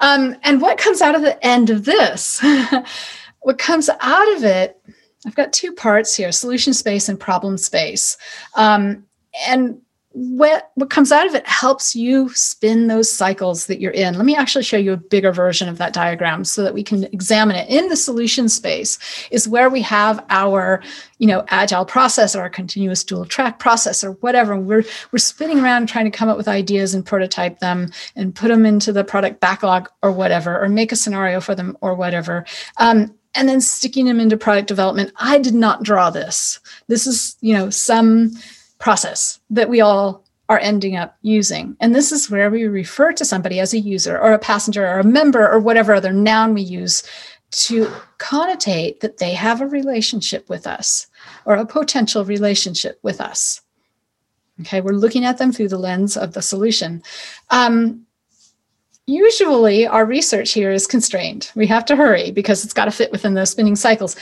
S3: Um, and what comes out of the end of this? what comes out of it, I've got two parts here solution space and problem space. Um, and what what comes out of it helps you spin those cycles that you're in let me actually show you a bigger version of that diagram so that we can examine it in the solution space is where we have our you know agile process or our continuous dual track process or whatever we're we're spinning around trying to come up with ideas and prototype them and put them into the product backlog or whatever or make a scenario for them or whatever um, and then sticking them into product development. I did not draw this. This is, you know, some process that we all are ending up using. And this is where we refer to somebody as a user or a passenger or a member or whatever other noun we use to connotate that they have a relationship with us or a potential relationship with us. Okay, we're looking at them through the lens of the solution. Um, usually, our research here is constrained. We have to hurry because it's got to fit within those spinning cycles.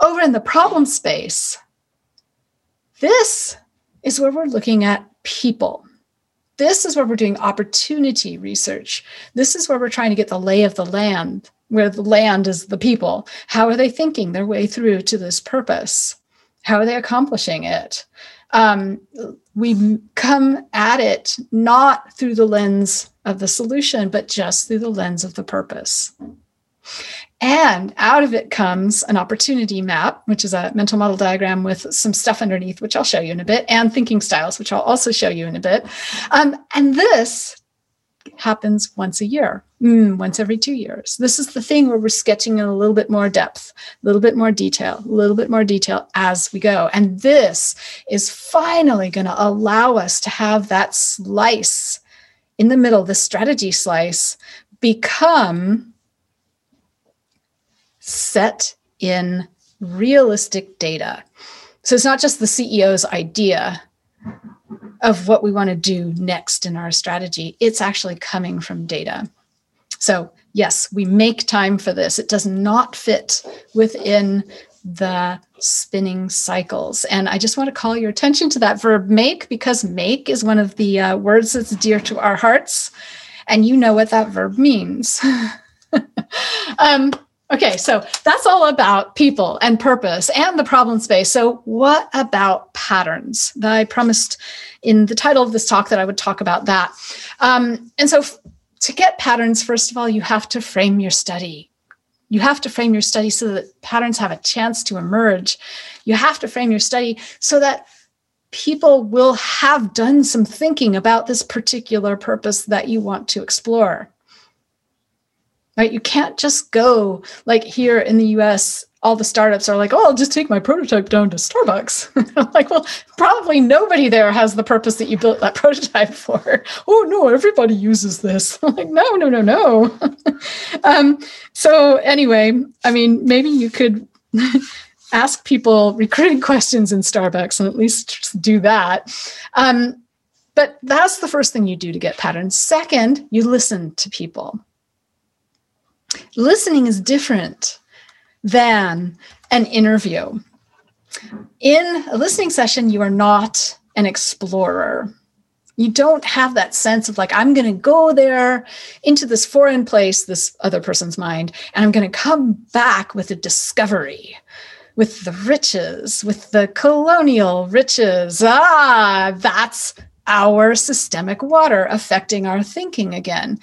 S3: Over in the problem space, this is where we're looking at people. This is where we're doing opportunity research. This is where we're trying to get the lay of the land, where the land is the people. How are they thinking their way through to this purpose? How are they accomplishing it? Um, we come at it not through the lens of the solution, but just through the lens of the purpose. And out of it comes an opportunity map, which is a mental model diagram with some stuff underneath, which I'll show you in a bit, and thinking styles, which I'll also show you in a bit. Um, and this happens once a year, mm, once every two years. This is the thing where we're sketching in a little bit more depth, a little bit more detail, a little bit more detail as we go. And this is finally going to allow us to have that slice in the middle, the strategy slice, become set in realistic data. So it's not just the CEO's idea of what we want to do next in our strategy, it's actually coming from data. So, yes, we make time for this. It does not fit within the spinning cycles. And I just want to call your attention to that verb make because make is one of the uh, words that's dear to our hearts. And you know what that verb means. um, Okay, so that's all about people and purpose and the problem space. So, what about patterns? I promised in the title of this talk that I would talk about that. Um, and so, f- to get patterns, first of all, you have to frame your study. You have to frame your study so that patterns have a chance to emerge. You have to frame your study so that people will have done some thinking about this particular purpose that you want to explore right? You can't just go like here in the US, all the startups are like, oh, I'll just take my prototype down to Starbucks. I'm like, well, probably nobody there has the purpose that you built that prototype for. oh, no, everybody uses this. I'm like, no, no, no, no. um, so, anyway, I mean, maybe you could. ask people recruiting questions in Starbucks and at least do that. Um, but that's the first thing you do to get patterns. Second, you listen to people listening is different than an interview. In a listening session, you are not an explorer. You don't have that sense of like, I'm going to go there into this foreign place, this other person's mind, and I'm going to come back with a discovery, with the riches, with the colonial riches. Ah, that's our systemic water affecting our thinking again.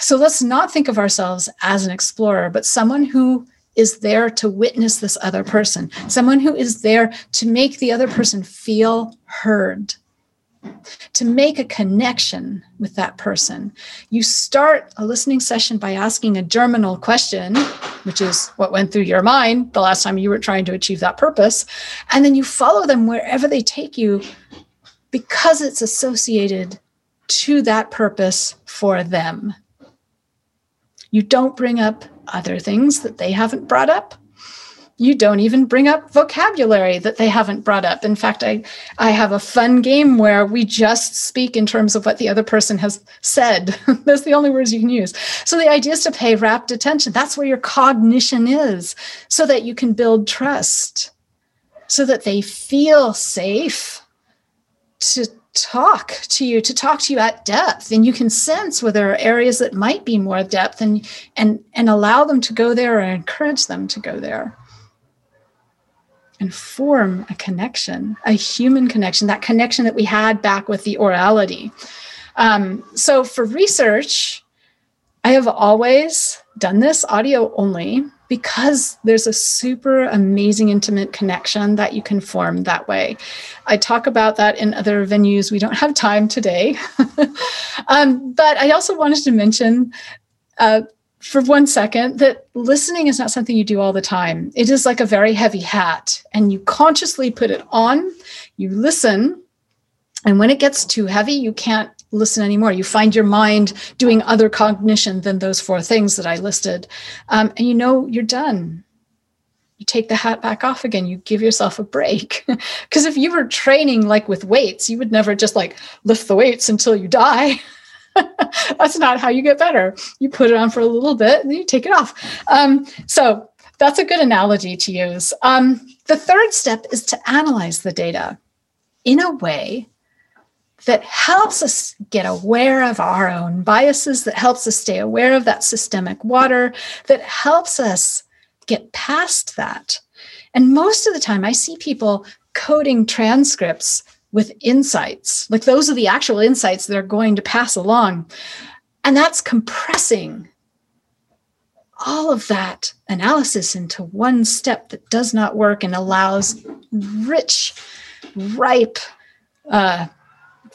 S3: So let's not think of ourselves as an explorer, but someone who is there to witness this other person, someone who is there to make the other person feel heard, to make a connection with that person. You start a listening session by asking a germinal question, which is what went through your mind the last time you were trying to achieve that purpose. And then you follow them wherever they take you because it's associated to that purpose for them. You don't bring up other things that they haven't brought up. You don't even bring up vocabulary that they haven't brought up. In fact, I, I have a fun game where we just speak in terms of what the other person has said. That's the only words you can use. So the idea is to pay rapt attention. That's where your cognition is, so that you can build trust, so that they feel safe to talk to you to talk to you at depth. And you can sense where there are areas that might be more depth and and and allow them to go there or encourage them to go there. And form a connection a human connection that connection that we had back with the orality. Um, so for research i have always done this audio only because there's a super amazing intimate connection that you can form that way. I talk about that in other venues. We don't have time today. um, but I also wanted to mention uh, for one second that listening is not something you do all the time. It is like a very heavy hat, and you consciously put it on, you listen, and when it gets too heavy, you can't listen anymore. You find your mind doing other cognition than those four things that I listed. Um, and you know you're done. You take the hat back off again. You give yourself a break. Because if you were training like with weights, you would never just like lift the weights until you die. that's not how you get better. You put it on for a little bit and then you take it off. Um, so that's a good analogy to use. Um, the third step is to analyze the data in a way that helps us get aware of our own biases, that helps us stay aware of that systemic water, that helps us get past that. And most of the time, I see people coding transcripts with insights. Like those are the actual insights they're going to pass along. And that's compressing all of that analysis into one step that does not work and allows rich, ripe uh,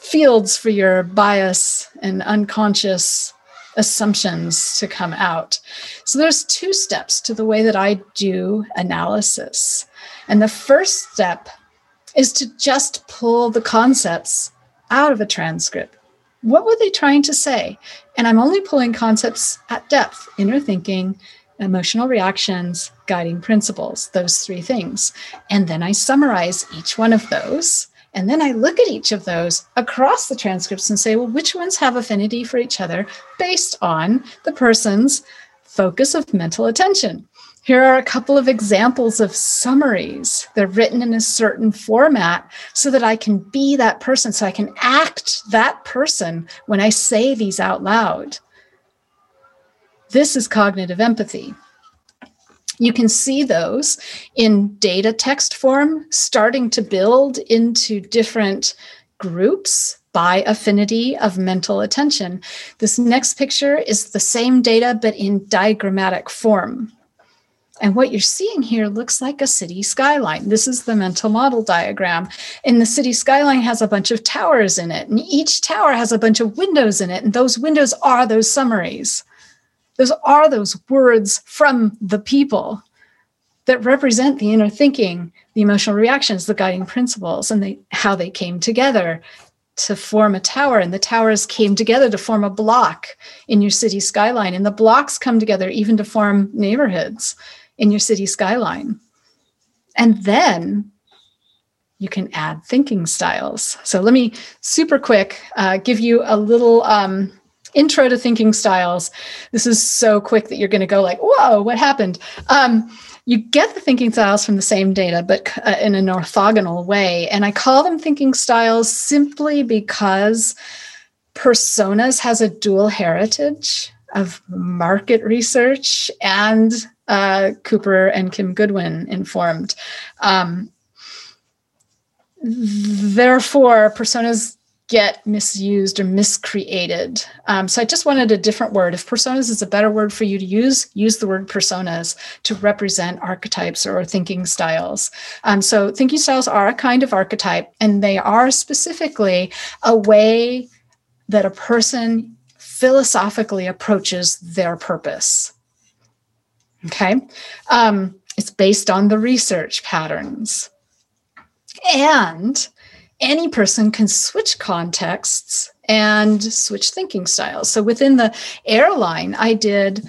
S3: fields for your bias and unconscious assumptions to come out. So there's two steps to the way that I do analysis. And the first step is to just pull the concepts out of a transcript. What were they trying to say? And I'm only pulling concepts at depth, inner thinking, emotional reactions, guiding principles, those three things. And then I summarize each one of those. And then I look at each of those across the transcripts and say, well, which ones have affinity for each other based on the person's focus of mental attention? Here are a couple of examples of summaries. They're written in a certain format so that I can be that person, so I can act that person when I say these out loud. This is cognitive empathy. You can see those in data text form starting to build into different groups by affinity of mental attention. This next picture is the same data, but in diagrammatic form. And what you're seeing here looks like a city skyline. This is the mental model diagram. And the city skyline has a bunch of towers in it. And each tower has a bunch of windows in it. And those windows are those summaries. Those are those words from the people that represent the inner thinking, the emotional reactions, the guiding principles, and how they came together to form a tower. And the towers came together to form a block in your city skyline. And the blocks come together even to form neighborhoods in your city skyline. And then you can add thinking styles. So let me super quick uh, give you a little um, intro to thinking styles. This is so quick that you're going to go like, "Whoa, what happened?" Um, you get the thinking styles from the same data, but uh, in an orthogonal way. And I call them thinking styles simply because personas has a dual heritage of market research and uh, Cooper and Kim Goodwin informed. Um, therefore, personas get misused or miscreated. Um, so I just wanted a different word. If personas is a better word for you to use, use the word personas to represent archetypes or thinking styles. Um, so thinking styles are a kind of archetype, and they are specifically a way that a person philosophically approaches their purpose. Okay. Um, it's based on the research patterns. And any person can switch contexts and switch thinking styles. So within the airline, I did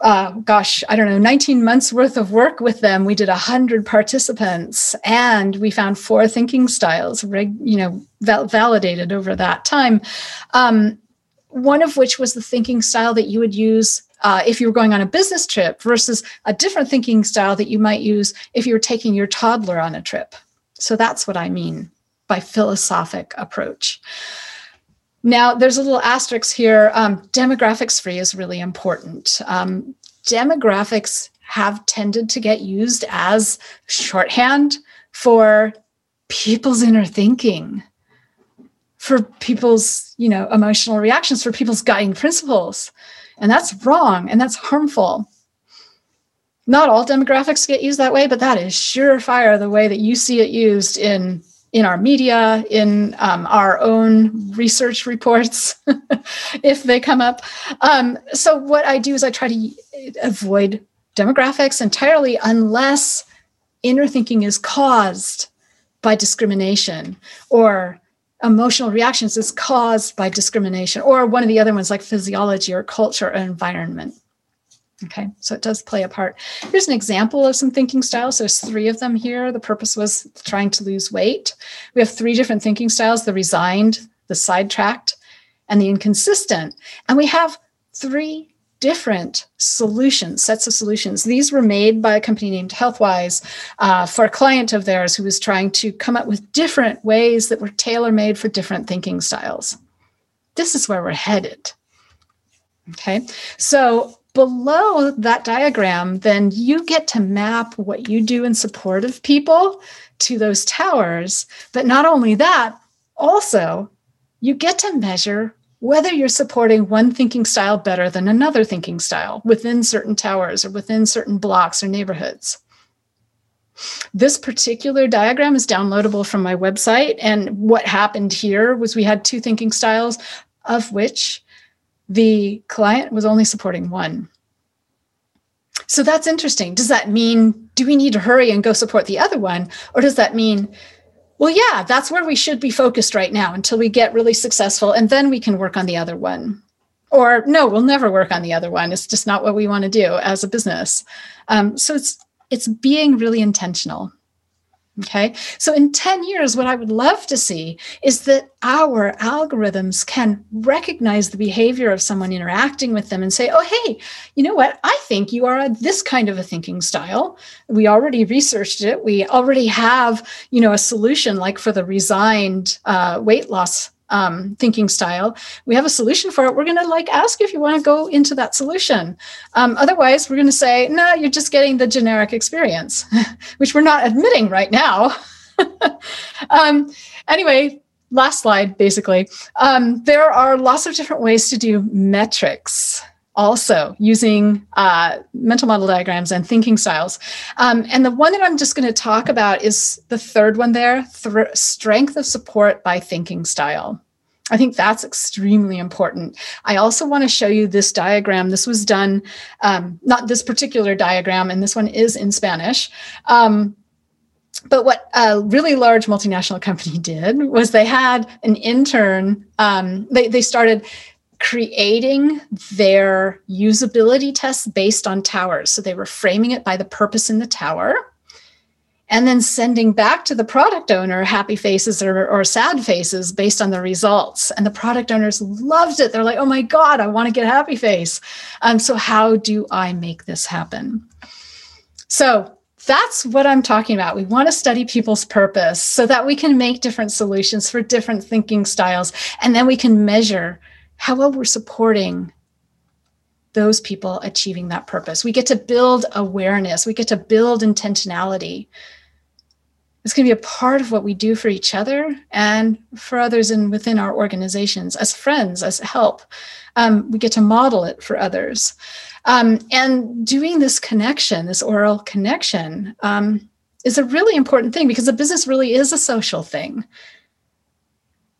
S3: uh, gosh, I don't know, 19 months worth of work with them. We did 100 participants and we found four thinking styles, you know, val- validated over that time. Um, one of which was the thinking style that you would use uh, if you were going on a business trip versus a different thinking style that you might use if you were taking your toddler on a trip. So that's what I mean by philosophic approach. Now, there's a little asterisk here. Um, demographics free is really important. Um, demographics have tended to get used as shorthand for people's inner thinking for people's you know emotional reactions for people's guiding principles and that's wrong and that's harmful. Not all demographics get used that way, but that is surefire the way that you see it used in in our media, in um, our own research reports, if they come up. Um, so, what I do is I try to avoid demographics entirely unless inner thinking is caused by discrimination or emotional reactions is caused by discrimination or one of the other ones like physiology or culture or environment okay so it does play a part here's an example of some thinking styles there's three of them here the purpose was trying to lose weight we have three different thinking styles the resigned the sidetracked and the inconsistent and we have three different solutions, sets of solutions. These were made by a company named Healthwise uh, for a client of theirs who was trying to come up with different ways that were tailor made for different thinking styles. This is where we're headed. Okay, so below that diagram, then you get to map what you do in support of people to those towers. But not only that, also, you get to measure whether you're supporting one thinking style better than another thinking style within certain towers or within certain blocks or neighborhoods. This particular diagram is downloadable from my website. And what happened here was we had two thinking styles, of which the client was only supporting one. So that's interesting. Does that mean, do we need to hurry and go support the other one? Or does that mean well, yeah, that's where we should be focused right now until we get really successful, and then we can work on the other one. Or no, we'll never work on the other one. It's just not what we want to do as a business. Um, so it's it's being really intentional. Okay. So in 10 years, what I would love to see is that our algorithms can recognize the behavior of someone interacting with them and say, oh, hey, you know what? I think you are this kind of a thinking style. We already researched it. We already have, you know, a solution like for the resigned uh, weight loss um, thinking style. We have a solution for it. We're going to like ask if you want to go into that solution. Um, otherwise we're going to say no you're just getting the generic experience which we're not admitting right now. Um, anyway last slide basically. Um, there are lots of different ways to do metrics also using uh, mental model diagrams and thinking styles. Um, and the one that I'm just going to talk about is the third one there th- strength of support by thinking style. I think that's extremely important. I also want to show you this diagram. This was done, um, not this particular diagram, and this one is in Spanish. Um, but what a really large multinational company did was they had an intern, um, they, they started creating their usability tests based on towers. So they were framing it by the purpose in the tower and then sending back to the product owner happy faces or, or, sad faces based on the results. And the product owners loved it. They're like, oh my God, I want to get happy face. Um, so, how do I make this happen? So, that's what I'm talking about. We want to study people's purpose so that we can make different solutions for different thinking styles. And then we can measure how well we're supporting those people achieving that purpose. We get to build awareness, we get to build intentionality. It's going to be a part of what we do for each other and for others and within our organizations as friends, as help. Um, we get to model it for others. Um, and doing this connection, this oral connection, um, is a really important thing because the business really is a social thing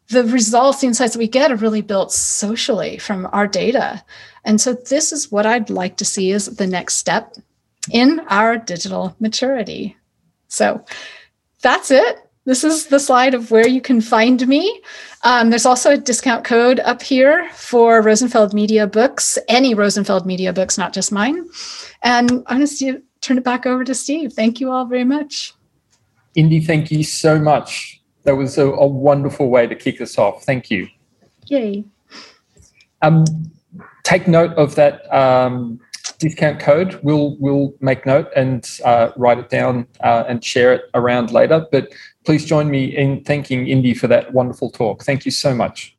S3: the results, the insights that we get are really built socially from our data. And so this is what I'd like to see as the next step in our digital maturity. So that's it. This is the slide of where you can find me. Um, there's also a discount code up here for Rosenfeld Media books, any Rosenfeld Media books, not just mine. And I'm going to turn it back over to Steve. Thank you all very much.
S2: Indi, thank you so much that was a, a wonderful way to kick us off. Thank you.
S3: Yay.
S2: Um, take note of that um, discount code. We'll we'll make note and uh, write it down uh, and share it around later. But please join me in thanking Indi for that wonderful talk. Thank you so much.